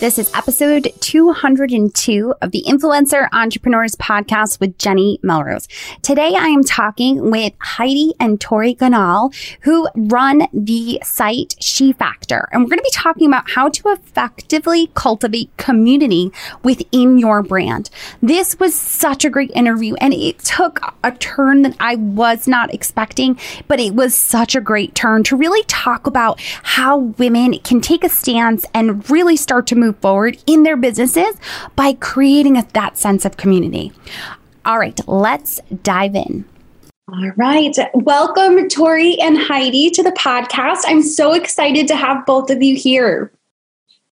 This is episode 202 of the Influencer Entrepreneurs Podcast with Jenny Melrose. Today I am talking with Heidi and Tori Ganahl, who run the site She Factor. And we're going to be talking about how to effectively cultivate community within your brand. This was such a great interview and it took a turn that I was not expecting, but it was such a great turn to really talk about how women can take a stance and really start to move move forward in their businesses by creating a, that sense of community. All right, let's dive in. All right. Welcome, Tori and Heidi, to the podcast. I'm so excited to have both of you here.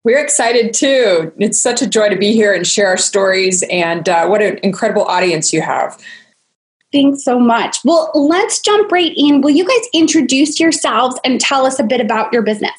We're excited too. It's such a joy to be here and share our stories, and uh, what an incredible audience you have. Thanks so much. Well, let's jump right in. Will you guys introduce yourselves and tell us a bit about your business?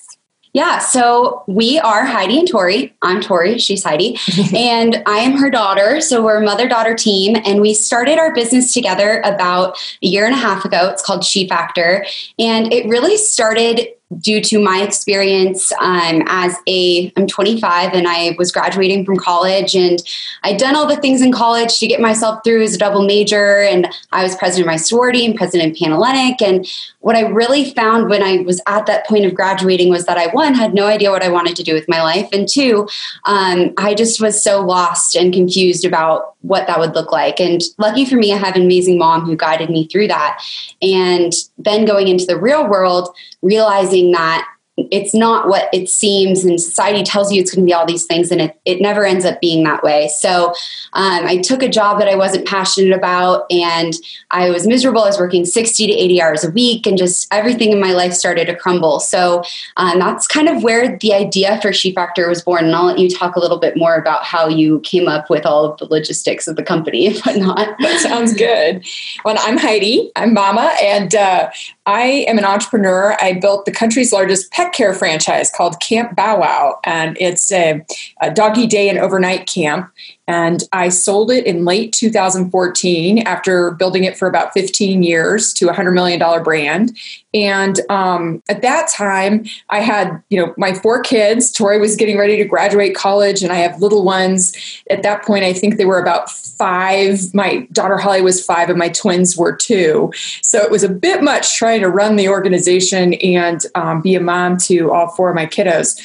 Yeah, so we are Heidi and Tori. I'm Tori, she's Heidi, and I am her daughter. So we're a mother daughter team, and we started our business together about a year and a half ago. It's called She Factor, and it really started due to my experience um, as a i'm 25 and i was graduating from college and i'd done all the things in college to get myself through as a double major and i was president of my sorority and president of panhellenic. And what i really found when i was at that point of graduating was that i one had no idea what i wanted to do with my life and two um, i just was so lost and confused about what that would look like. And lucky for me i have an amazing mom who guided me through that. And then going into the real world realizing that it's not what it seems and society tells you it's going to be all these things and it, it never ends up being that way. So um, i took a job that i wasn't passionate about and i was miserable. I was working 60 to 80 hours a week and just everything in my life started to crumble. So um, that's kind of where the idea for she factor was born and i'll let you talk a little bit more about how you came up with all of the logistics of the company and whatnot. That sounds good. Well i'm heidi i'm mama and uh, I am an entrepreneur. I built the country's largest pet care franchise called Camp Bow Wow, and it's a, a doggy day and overnight camp. And I sold it in late 2014 after building it for about 15 years to a $100 million brand. And um, at that time, I had, you know, my four kids. Tori was getting ready to graduate college, and I have little ones. At that point, I think they were about five. My daughter Holly was five, and my twins were two. So it was a bit much trying to run the organization and um, be a mom to all four of my kiddos.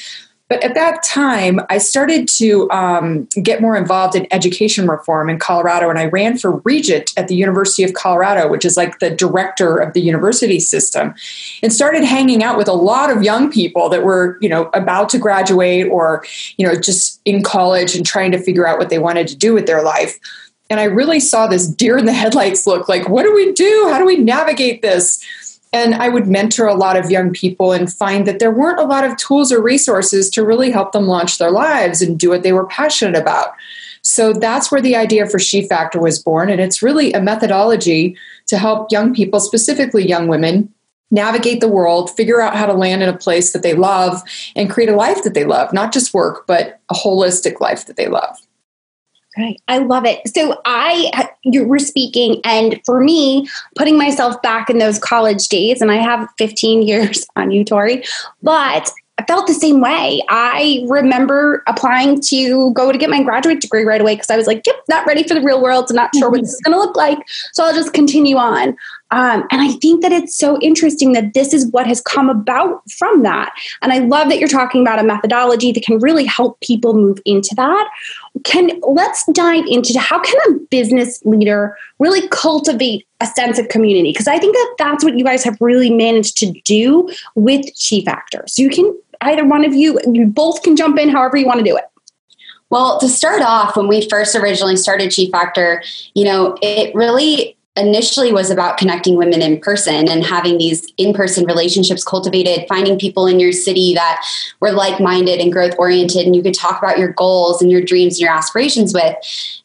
But at that time, I started to um, get more involved in education reform in Colorado, and I ran for regent at the University of Colorado, which is like the director of the university system, and started hanging out with a lot of young people that were, you know, about to graduate or, you know, just in college and trying to figure out what they wanted to do with their life. And I really saw this deer in the headlights look like, what do we do? How do we navigate this? And I would mentor a lot of young people and find that there weren't a lot of tools or resources to really help them launch their lives and do what they were passionate about. So that's where the idea for She Factor was born. And it's really a methodology to help young people, specifically young women, navigate the world, figure out how to land in a place that they love, and create a life that they love, not just work, but a holistic life that they love. Right. I love it. So I you were speaking and for me putting myself back in those college days and I have 15 years on you Tori, but I felt the same way. I remember applying to go to get my graduate degree right away because I was like, yep, not ready for the real world. not sure what this is going to look like. So I'll just continue on. Um, and I think that it's so interesting that this is what has come about from that. And I love that you're talking about a methodology that can really help people move into that. Can let's dive into how can a business leader really cultivate a sense of community? Because I think that that's what you guys have really managed to do with She Factor. So you can either one of you, you both can jump in however you want to do it. Well, to start off, when we first originally started She Factor, you know, it really initially was about connecting women in person and having these in-person relationships cultivated finding people in your city that were like-minded and growth oriented and you could talk about your goals and your dreams and your aspirations with.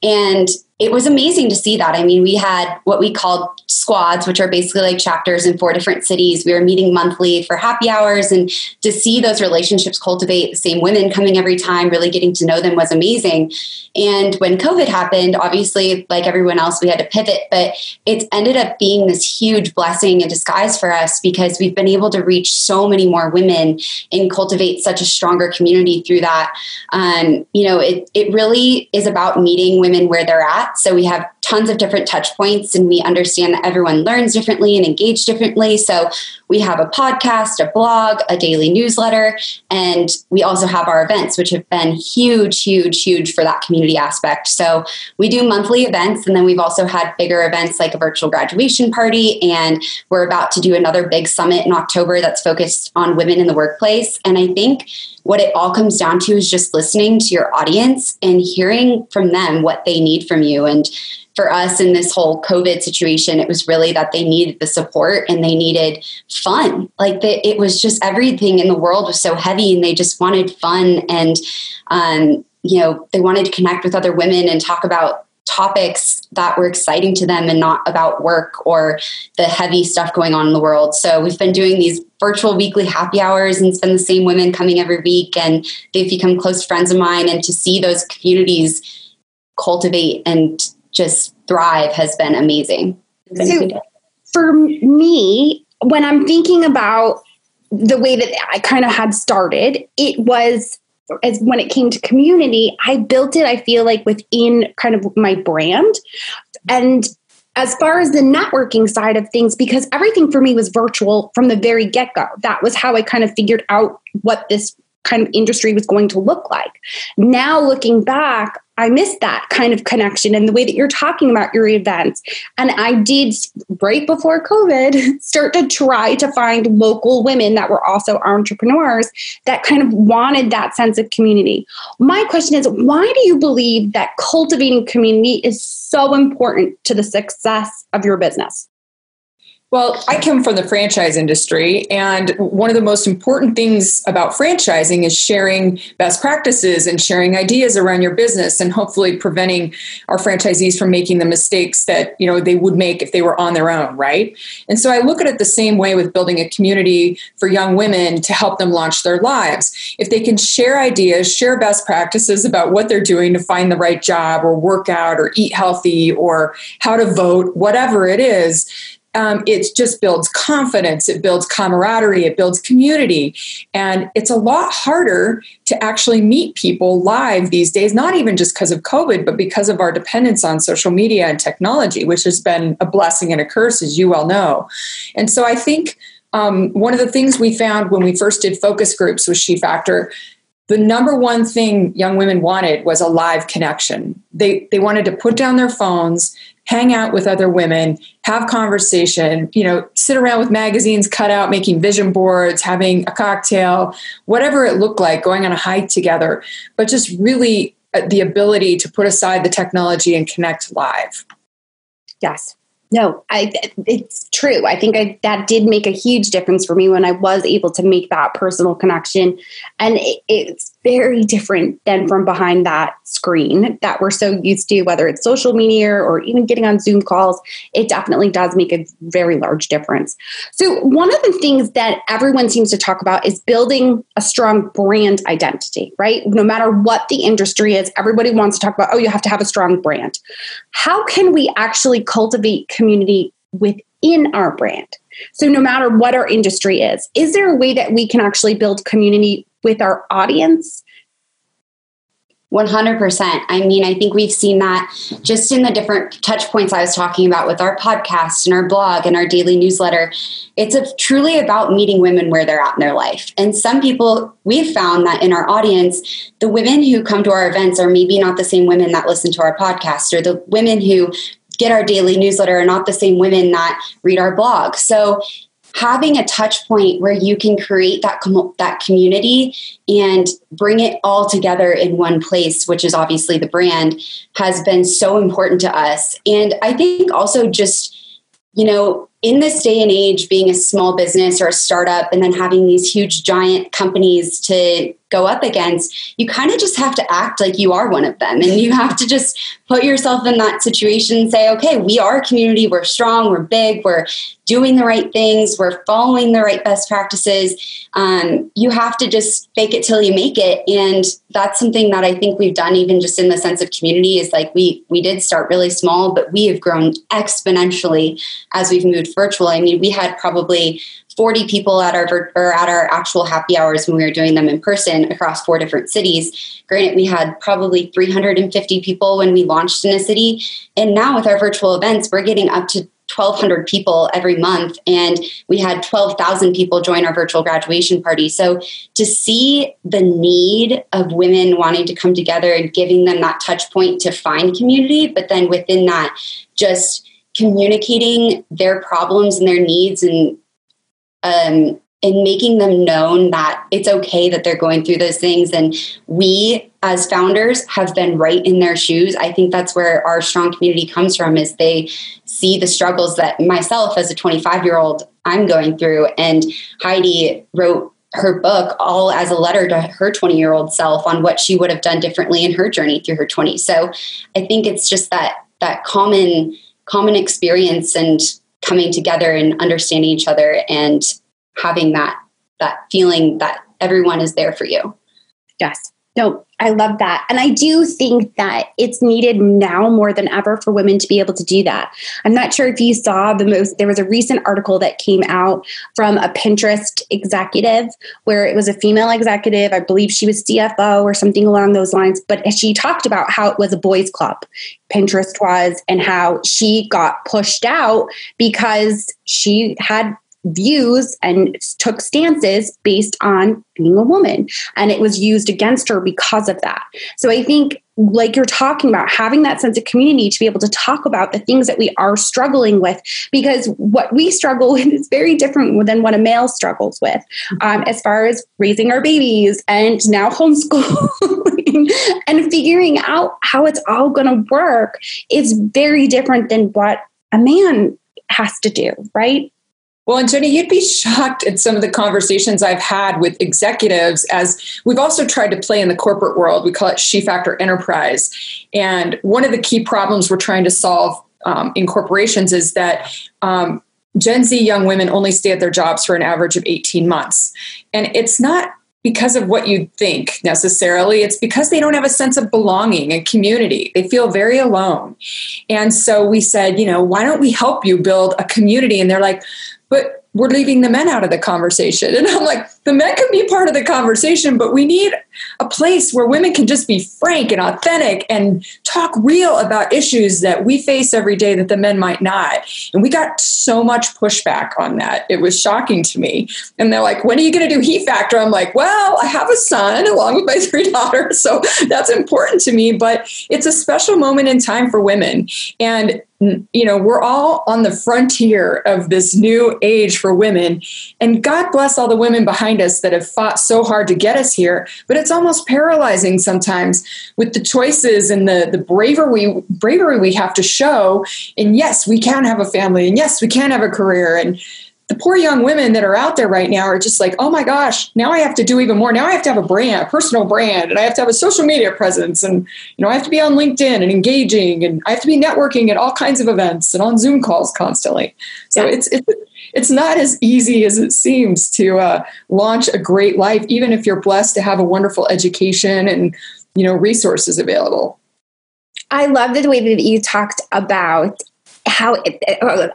And it was amazing to see that. I mean, we had what we called squads, which are basically like chapters in four different cities. We were meeting monthly for happy hours, and to see those relationships cultivate, the same women coming every time, really getting to know them was amazing. And when COVID happened, obviously, like everyone else, we had to pivot, but it ended up being this huge blessing in disguise for us because we've been able to reach so many more women and cultivate such a stronger community through that. Um, you know, it, it really is about meeting women where they're at. So we have tons of different touch points and we understand that everyone learns differently and engage differently. So we have a podcast, a blog, a daily newsletter, and we also have our events, which have been huge, huge, huge for that community aspect. So we do monthly events, and then we've also had bigger events like a virtual graduation party, and we're about to do another big summit in October that's focused on women in the workplace. And I think what it all comes down to is just listening to your audience and hearing from them what they need from you. And for us in this whole COVID situation, it was really that they needed the support and they needed fun. Like the, it was just everything in the world was so heavy and they just wanted fun and, um, you know, they wanted to connect with other women and talk about topics that were exciting to them and not about work or the heavy stuff going on in the world. So we've been doing these virtual weekly happy hours and it's been the same women coming every week and they've become close friends of mine and to see those communities cultivate and just thrive has been amazing. So for me, when I'm thinking about the way that I kind of had started, it was as when it came to community, I built it, I feel like within kind of my brand. And as far as the networking side of things, because everything for me was virtual from the very get go, that was how I kind of figured out what this kind of industry was going to look like. Now, looking back, I missed that kind of connection and the way that you're talking about your events. And I did right before COVID start to try to find local women that were also entrepreneurs that kind of wanted that sense of community. My question is why do you believe that cultivating community is so important to the success of your business? Well, I come from the franchise industry, and one of the most important things about franchising is sharing best practices and sharing ideas around your business, and hopefully preventing our franchisees from making the mistakes that you know they would make if they were on their own, right? And so I look at it the same way with building a community for young women to help them launch their lives. If they can share ideas, share best practices about what they're doing to find the right job, or work out, or eat healthy, or how to vote, whatever it is um, it just builds confidence, it builds camaraderie, it builds community. And it's a lot harder to actually meet people live these days, not even just because of COVID, but because of our dependence on social media and technology, which has been a blessing and a curse, as you well know. And so I think um, one of the things we found when we first did focus groups with She Factor the number one thing young women wanted was a live connection. They they wanted to put down their phones, hang out with other women, have conversation, you know, sit around with magazines cut out, making vision boards, having a cocktail, whatever it looked like, going on a hike together, but just really uh, the ability to put aside the technology and connect live. Yes. No, I, it's true. I think I, that did make a huge difference for me when I was able to make that personal connection. And it, it's very different than from behind that screen that we're so used to, whether it's social media or even getting on Zoom calls. It definitely does make a very large difference. So, one of the things that everyone seems to talk about is building a strong brand identity, right? No matter what the industry is, everybody wants to talk about, oh, you have to have a strong brand. How can we actually cultivate community within our brand? So, no matter what our industry is, is there a way that we can actually build community with our audience? 100%. I mean, I think we've seen that just in the different touch points I was talking about with our podcast and our blog and our daily newsletter. It's a, truly about meeting women where they're at in their life. And some people, we've found that in our audience, the women who come to our events are maybe not the same women that listen to our podcast, or the women who get our daily newsletter are not the same women that read our blog. So having a touch point where you can create that com- that community and bring it all together in one place which is obviously the brand has been so important to us. And i think also just you know in this day and age, being a small business or a startup and then having these huge giant companies to go up against, you kind of just have to act like you are one of them. And you have to just put yourself in that situation and say, okay, we are a community, we're strong, we're big, we're doing the right things, we're following the right best practices. Um, you have to just fake it till you make it. And that's something that I think we've done even just in the sense of community is like we we did start really small, but we have grown exponentially as we've moved virtual. I mean, we had probably 40 people at our or at our actual happy hours when we were doing them in person across four different cities. Granted, we had probably 350 people when we launched in a city, and now with our virtual events, we're getting up to 1,200 people every month, and we had 12,000 people join our virtual graduation party. So to see the need of women wanting to come together and giving them that touch point to find community, but then within that, just communicating their problems and their needs and um, and making them known that it's okay that they're going through those things. And we, as founders, have been right in their shoes. I think that's where our strong community comes from. Is they see the struggles that myself, as a 25 year old, I'm going through, and Heidi wrote her book all as a letter to her 20 year old self on what she would have done differently in her journey through her 20s. So I think it's just that that common common experience and coming together and understanding each other and having that that feeling that everyone is there for you. Yes. No, I love that. And I do think that it's needed now more than ever for women to be able to do that. I'm not sure if you saw the most, there was a recent article that came out from a Pinterest executive where it was a female executive. I believe she was CFO or something along those lines. But she talked about how it was a boys' club, Pinterest was, and how she got pushed out because she had views and took stances based on being a woman. And it was used against her because of that. So I think, like you're talking about, having that sense of community to be able to talk about the things that we are struggling with, because what we struggle with is very different than what a male struggles with, um, as far as raising our babies and now homeschooling and figuring out how it's all going to work is very different than what a man has to do, right? Well, and Jenny, you'd be shocked at some of the conversations I've had with executives as we've also tried to play in the corporate world. We call it She Factor Enterprise. And one of the key problems we're trying to solve um, in corporations is that um, Gen Z young women only stay at their jobs for an average of 18 months. And it's not because of what you think necessarily. It's because they don't have a sense of belonging and community. They feel very alone. And so we said, you know, why don't we help you build a community? And they're like, but we're leaving the men out of the conversation. And I'm like, the men can be part of the conversation, but we need a place where women can just be frank and authentic and talk real about issues that we face every day that the men might not. And we got so much pushback on that. It was shocking to me. And they're like, when are you going to do He Factor? I'm like, well, I have a son along with my three daughters. So that's important to me, but it's a special moment in time for women. And you know, we're all on the frontier of this new age for women. And God bless all the women behind us that have fought so hard to get us here. But it's almost paralyzing sometimes with the choices and the, the bravery, bravery we have to show. And yes, we can have a family. And yes, we can have a career. And the poor young women that are out there right now are just like, oh my gosh, now I have to do even more. Now I have to have a brand, a personal brand, and I have to have a social media presence, and you know I have to be on LinkedIn and engaging, and I have to be networking at all kinds of events and on Zoom calls constantly. So yeah. it's it's it's not as easy as it seems to uh, launch a great life, even if you're blessed to have a wonderful education and you know resources available. I love the way that you talked about how it,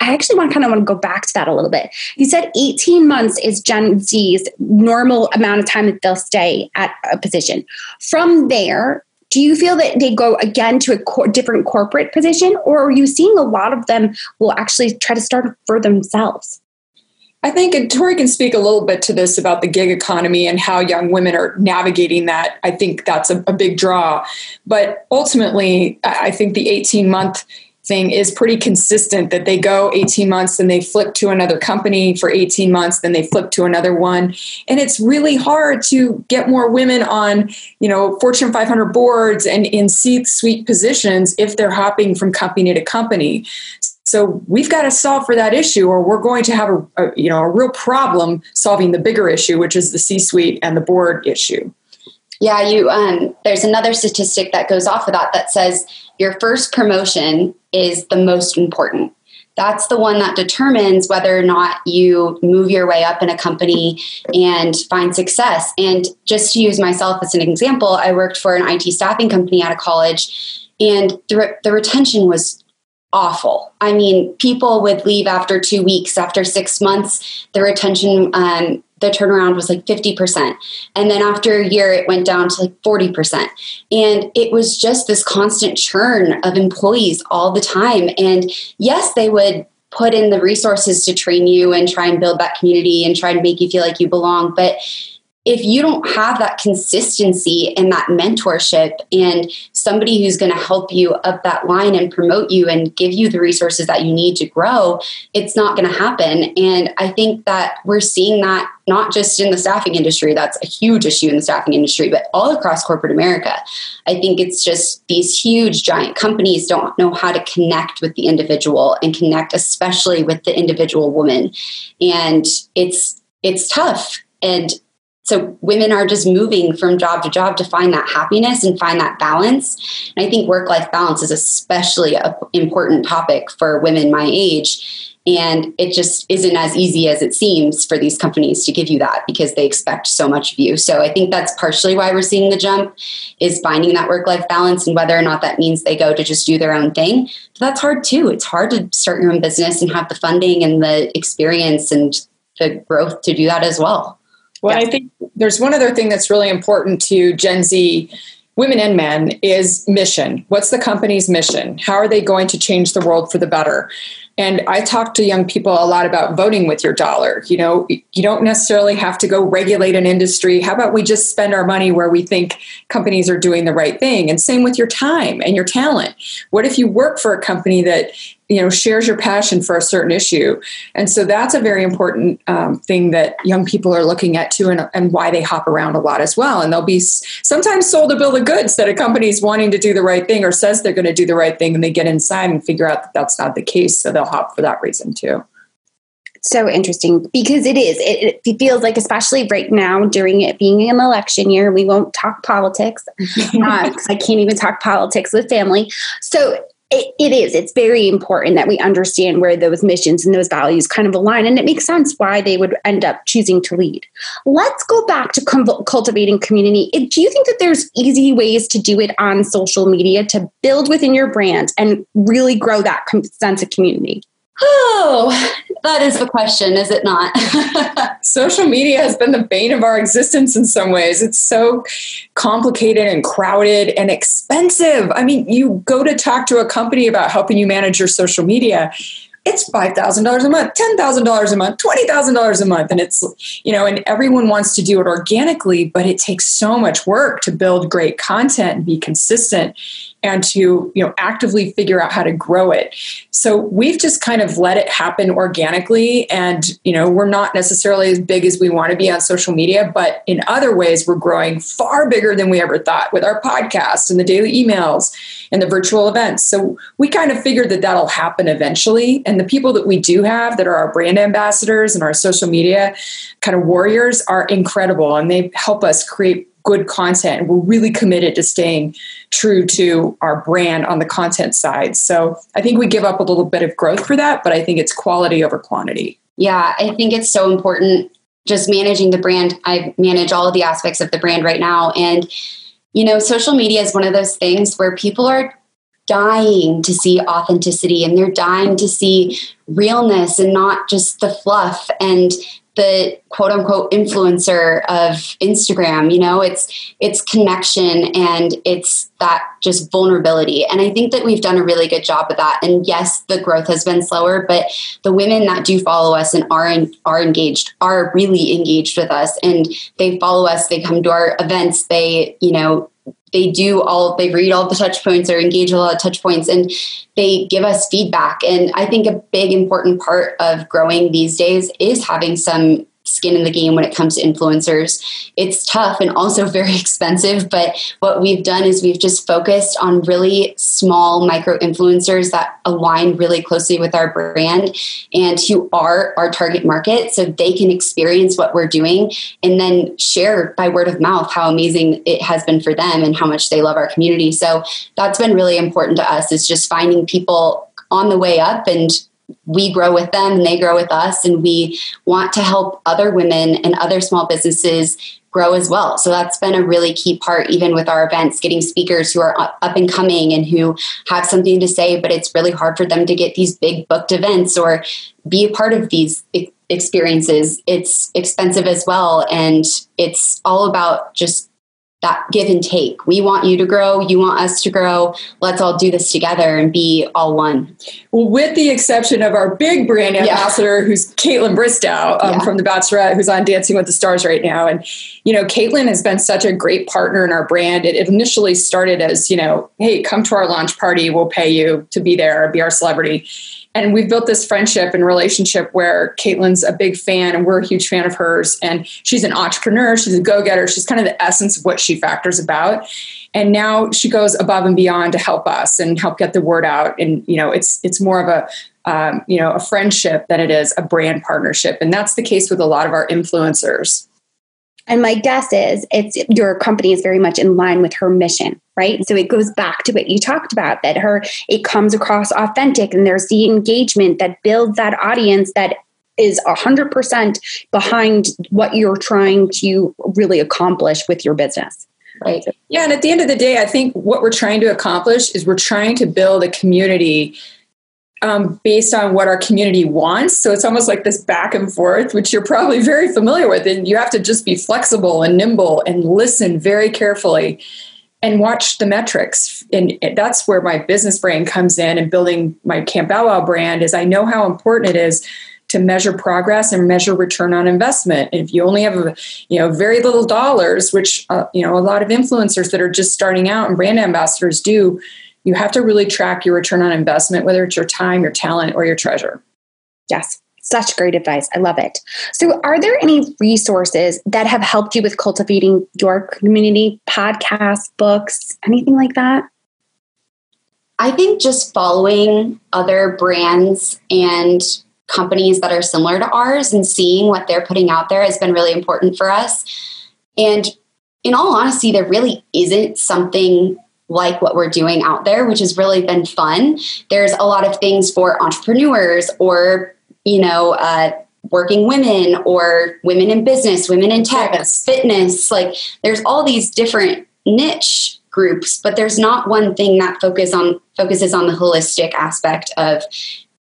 I actually want to kind of want to go back to that a little bit. You said 18 months is Gen Z's normal amount of time that they'll stay at a position. From there, do you feel that they go again to a different corporate position, or are you seeing a lot of them will actually try to start for themselves? I think, and Tori can speak a little bit to this about the gig economy and how young women are navigating that. I think that's a, a big draw. But ultimately, I think the 18 month thing is pretty consistent that they go 18 months then they flip to another company for 18 months then they flip to another one and it's really hard to get more women on you know fortune 500 boards and in c suite positions if they're hopping from company to company So we've got to solve for that issue, or we're going to have a, a you know a real problem solving the bigger issue, which is the C-suite and the board issue. Yeah, you. Um, there's another statistic that goes off of that that says your first promotion is the most important. That's the one that determines whether or not you move your way up in a company and find success. And just to use myself as an example, I worked for an IT staffing company out of college, and the, re- the retention was awful. I mean, people would leave after two weeks, after six months. The retention um, the turnaround was like 50%. And then after a year, it went down to like 40%. And it was just this constant churn of employees all the time. And yes, they would put in the resources to train you and try and build that community and try and make you feel like you belong. But if you don't have that consistency and that mentorship and somebody who's going to help you up that line and promote you and give you the resources that you need to grow, it's not going to happen. And I think that we're seeing that not just in the staffing industry, that's a huge issue in the staffing industry, but all across corporate America. I think it's just these huge, giant companies don't know how to connect with the individual and connect, especially with the individual woman. And it's, it's tough. And so women are just moving from job to job to find that happiness and find that balance. And I think work life balance is especially an important topic for women my age. And it just isn't as easy as it seems for these companies to give you that because they expect so much of you. So I think that's partially why we're seeing the jump is finding that work life balance and whether or not that means they go to just do their own thing. But that's hard too. It's hard to start your own business and have the funding and the experience and the growth to do that as well. Well, yeah. I think there's one other thing that's really important to Gen Z women and men is mission. What's the company's mission? How are they going to change the world for the better? And I talk to young people a lot about voting with your dollar. You know, you don't necessarily have to go regulate an industry. How about we just spend our money where we think companies are doing the right thing? And same with your time and your talent. What if you work for a company that you know shares your passion for a certain issue. And so that's a very important um, thing that young people are looking at too and, and why they hop around a lot as well. And they'll be sometimes sold a bill of goods that a company's wanting to do the right thing or says they're going to do the right thing and they get inside and figure out that that's not the case so they'll hop for that reason too. So interesting because it is it, it, feels like especially right now during it being an election year we won't talk politics. Uh, i can't even talk politics with family. So it, it is. It's very important that we understand where those missions and those values kind of align. And it makes sense why they would end up choosing to lead. Let's go back to com- cultivating community. Do you think that there's easy ways to do it on social media to build within your brand and really grow that com- sense of community? Oh, that is the question, is it not? Social media has been the bane of our existence in some ways. It's so complicated and crowded and expensive. I mean, you go to talk to a company about helping you manage your social media, it's $5,000 a month, $10,000 a month, $20,000 a month. And it's, you know, and everyone wants to do it organically, but it takes so much work to build great content and be consistent and to you know actively figure out how to grow it. So we've just kind of let it happen organically and you know we're not necessarily as big as we want to be on social media but in other ways we're growing far bigger than we ever thought with our podcast and the daily emails and the virtual events. So we kind of figured that that'll happen eventually. And the people that we do have that are our brand ambassadors and our social media kind of warriors are incredible and they help us create good content. And we're really committed to staying true to our brand on the content side. So I think we give up a little bit of growth for that, but I think it's quality over quantity. Yeah, I think it's so important just managing the brand. I manage all of the aspects of the brand right now. And, you know, social media is one of those things where people are dying to see authenticity and they're dying to see realness and not just the fluff and the quote unquote influencer of Instagram. You know, it's it's connection and it's that just vulnerability. And I think that we've done a really good job of that. And yes, the growth has been slower, but the women that do follow us and are in, are engaged are really engaged with us and they follow us, they come to our events, they, you know, they do all they read all the touch points or engage a lot of touch points and they give us feedback. And i think a big important part of growing these days is having some skin in the game when it comes to influencers. It's tough and also very expensive, but what we've done is we've just focused on really small micro influencers that align really closely with our brand and who are our target market so they can experience what we're doing and then share by word of mouth how amazing it has been for them and how much they love our community. So that's been really important to us is just finding people on the way up and we grow with them and they grow with us and we want to help other women and other small businesses grow as well. So that's been a really key part even with our events getting speakers who are up and coming and who have something to say but it's really hard for them to get these big booked events or be a part of these experiences. It's expensive as well and it's all about just that give and take. We want you to grow, you want us to grow. Let's all do this together and be all one. Well, with the exception of our big brand ambassador, yeah. who's Kaitlyn Bristowe um, yeah. from The Bachelorette, who's on Dancing with the Stars right now. And, you know, Kaitlyn has been such a great partner in our brand. It initially started as, you know, hey, come to our launch party, we'll pay you to be there, be our celebrity. And we've built this friendship and relationship where Kaitlyn's a big fan and we're a huge fan of hers. And she's an entrepreneur, she's a go getter, she's kind of the essence of what she factors about. And now she goes above and beyond to help us and help get the word out. And, you know, it's, it's more of a, um, you know, a friendship than it is a brand partnership. And that's the case with a lot of our influencers. And my guess is it's your company is very much in line with her mission, right? So it goes back to what you talked about that her it comes across authentic and there's the engagement that builds that audience that is 100% behind what you're trying to really accomplish with your business. Right. Yeah. And at the end of the day, I think what we're trying to accomplish is we're trying to build a community um, based on what our community wants. So it's almost like this back and forth, which you're probably very familiar with. And you have to just be flexible and nimble and listen very carefully and watch the metrics. And that's where my business brain comes in and building my Camp Bow Wow brand is I know how important it is to measure progress and measure return on investment. And if you only have you know very little dollars, which uh, you know a lot of influencers that are just starting out and brand ambassadors do, you have to really track your return on investment, whether it's your time, your talent, or your treasure. Yes. Such great advice. I love it. So, are there any resources that have helped you with cultivating your community, podcasts, books, anything like that? I think just following other brands and companies that are similar to ours and seeing what they're putting out there has been really important for us. And in all honesty, there really isn't something like what we're doing out there, which has really been fun. There's a lot of things for entrepreneurs or, you know, uh, working women or women in business, women in tech, yes. fitness. Like there's all these different niche groups, but there's not one thing that focus on focuses on the holistic aspect of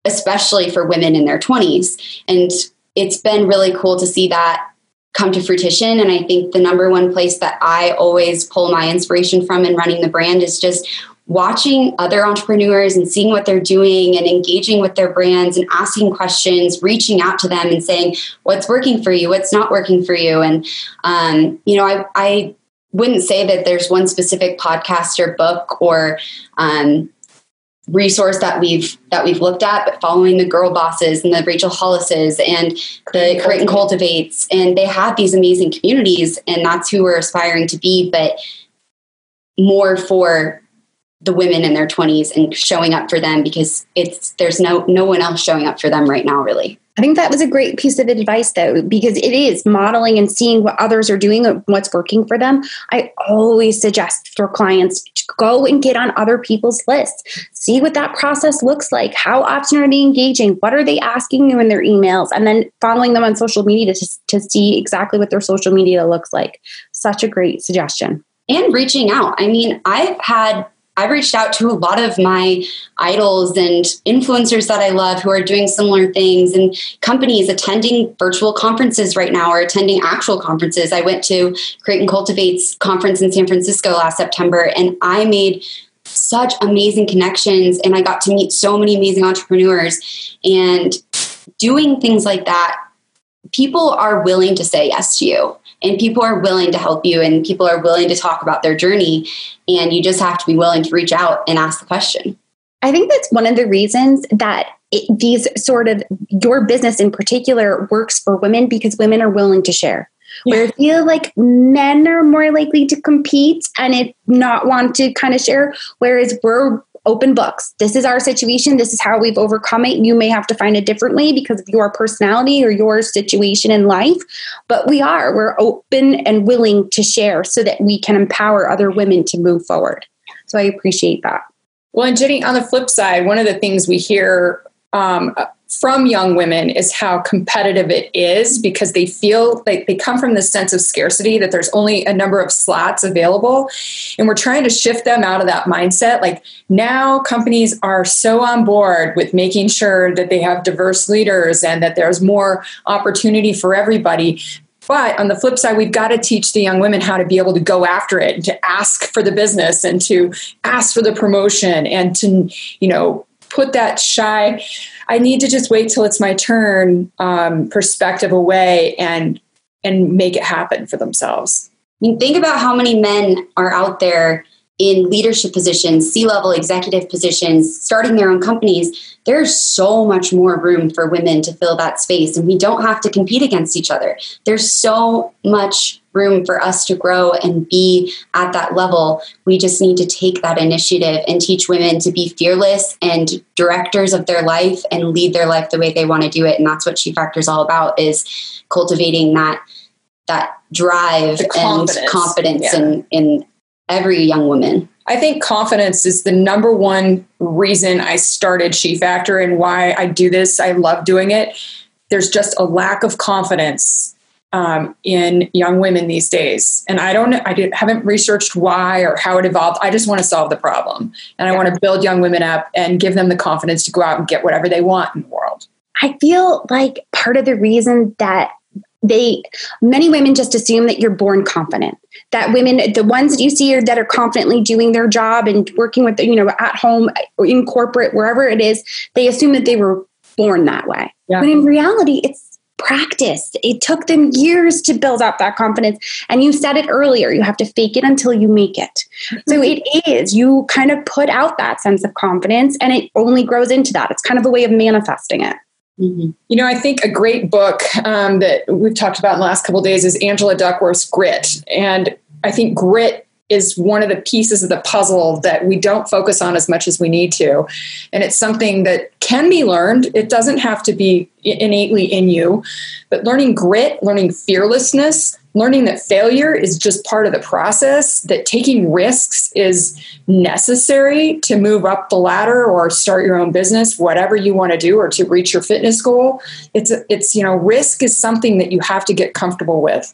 especially for women in their 20s. And it's been really cool to see that come to fruition. And I think the number one place that I always pull my inspiration from in running the brand is just watching other entrepreneurs and seeing what they're doing and engaging with their brands and asking questions, reaching out to them and saying, what's working for you? What's not working for you? And, um, you know, I, I wouldn't say that there's one specific podcast or book or um, resource that we've that we've looked at, but following the girl bosses and the Rachel Hollises and the Create and Cultivates, and they have these amazing communities, and that's who we're aspiring to be, but more for the women in their 20s and showing up for them because it's there's no no one else showing up for them right now really I think that was a great piece of advice, though, because it is modeling and seeing what others are doing, and what's working for them. I always suggest for clients to go and get on other people's lists, see what that process looks like. How often are they engaging? What are they asking you in their emails? And then following them on social media to, to see exactly what their social media looks like. Such a great suggestion. And reaching out. I mean, I've had I've reached out to a lot of my idols and influencers that I love who are doing similar things and companies attending virtual conferences right now or attending actual conferences. I went to Create and Cultivate's conference in San Francisco last September and I made such amazing connections and I got to meet so many amazing entrepreneurs and doing things like that people are willing to say yes to you and people are willing to help you and people are willing to talk about their journey and you just have to be willing to reach out and ask the question I think that's one of the reasons that it, these sort of your business in particular works for women because women are willing to share. Yeah. Where I feel like men are more likely to compete and it not want to kind of share, whereas we're open books. This is our situation. This is how we've overcome it. You may have to find it differently because of your personality or your situation in life, but we are. We're open and willing to share so that we can empower other women to move forward. So I appreciate that. Well, and Jenny, on the flip side, one of the things we hear um, from young women is how competitive it is because they feel like they come from this sense of scarcity that there's only a number of slots available. And we're trying to shift them out of that mindset. Like now, companies are so on board with making sure that they have diverse leaders and that there's more opportunity for everybody. But on the flip side, we've got to teach the young women how to be able to go after it and to ask for the business and to ask for the promotion and to, you know, put that shy I need to just wait till it's my turn um, perspective away and and make it happen for themselves. I mean, think about how many men are out there in leadership positions, C level executive positions, starting their own companies. There's so much more room for women to fill that space, and we don't have to compete against each other. There's so much room for us to grow and be at that level. We just need to take that initiative and teach women to be fearless and directors of their life and lead their life the way they want to do it. And that's what She Factor is all about is cultivating that that drive confidence. and confidence yeah. in, in every young woman. I think confidence is the number one reason I started She Factor and why I do this. I love doing it. There's just a lack of confidence um, in young women these days. And I don't, I did, haven't researched why or how it evolved. I just want to solve the problem, and I want to build young women up and give them the confidence to go out and get whatever they want in the world. I feel like part of the reason that they many women just assume that you're born confident that women the ones that you see are, that are confidently doing their job and working with you know at home or in corporate wherever it is they assume that they were born that way yeah. when in reality it's practice. It took them years to build up that confidence. And you said it earlier, you have to fake it until you make it. So it is, you kind of put out that sense of confidence and it only grows into that. It's kind of a way of manifesting it. Mm-hmm. You know, I think a great book um, that we've talked about in the last couple days is Angela Duckworth's Grit. And I think grit is one of the pieces of the puzzle that we don't focus on as much as we need to. And it's something that can be learned. It doesn't have to be innately in you, but learning grit, learning fearlessness, learning that failure is just part of the process, that taking risks is necessary to move up the ladder or start your own business, whatever you want to do, or to reach your fitness goal. It's, it's, you know, risk is something that you have to get comfortable with.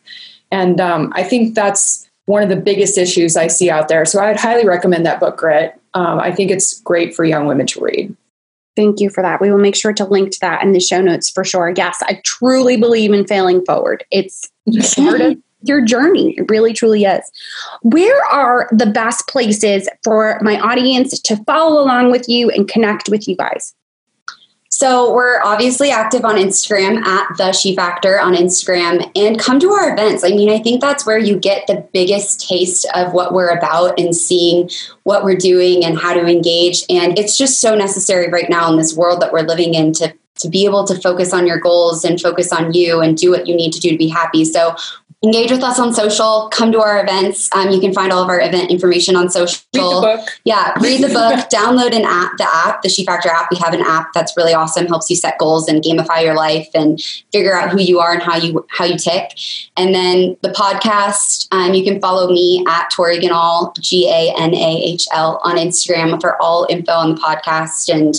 And um, I think that's one of the biggest issues I see out there. So I'd highly recommend that book, Grit. Um, I think it's great for young women to read. Thank you for that. We will make sure to link to that in the show notes for sure. Yes, I truly believe in failing forward. It's part of your journey. It really, truly is. Where are the best places for my audience to follow along with you and connect with you guys? So we're obviously active on Instagram at the She Factor on Instagram and come to our events. I mean, I think that's where you get the biggest taste of what we're about and seeing what we're doing and how to engage. And it's just so necessary right now in this world that we're living in to to be able to focus on your goals and focus on you and do what you need to do to be happy. So engage with us on social come to our events. Um, you can find all of our event information on social. Read the book. yeah read the book download an app the app the she factor app. We have an app that's really awesome helps you set goals and gamify your life and figure out who you are and how you how you tick. And then the podcast um, you can follow me at tori ganahl g-a-n-a-h-l on instagram for all info on the podcast. And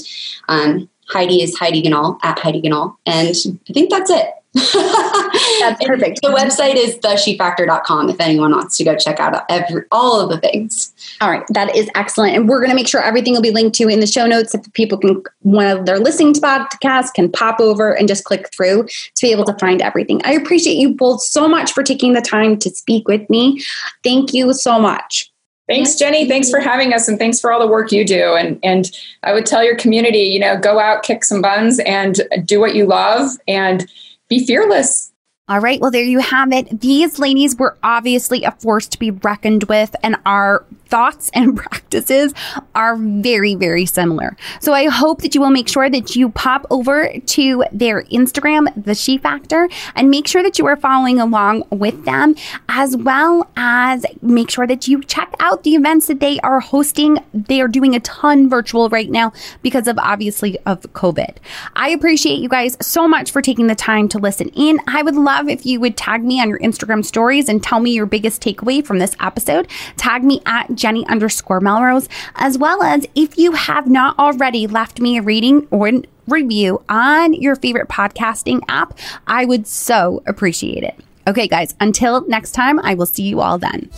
um, heidi is heidi ganahl at heidi ganahl. And i think that's it That's perfect. the website is theshefactor.com if anyone wants to go check out every, all of the things. All right, that is excellent. And we're going to make sure everything will be linked to in the show notes if people can, when they're listening to podcasts, can pop over and just click through to be able to find everything. I appreciate you both so much for taking the time to speak with me. Thank you so much. Thanks, Jenny. Thanks for having us and thanks for all the work you do. And and I would tell your community, you know, go out, kick some buns and do what you love and be fearless. All right. Well, there you have it. These ladies were obviously a force to be reckoned with and are thoughts and practices are very, very similar. So I hope that you will make sure that you pop over to their Instagram, The She Factor, and make sure that you are following along with them, as well as make sure that you check out the events that they are hosting. They are doing a ton virtual right now because of obviously of COVID. I appreciate you guys so much for taking the time to listen in. I would love if you would tag me on your Instagram stories and tell me your biggest takeaway from this episode. Tag me at Jenny underscore Melrose, as well as if you have not already left me a reading or review on your favorite podcasting app, I would so appreciate it. Okay, guys, until next time, I will see you all then.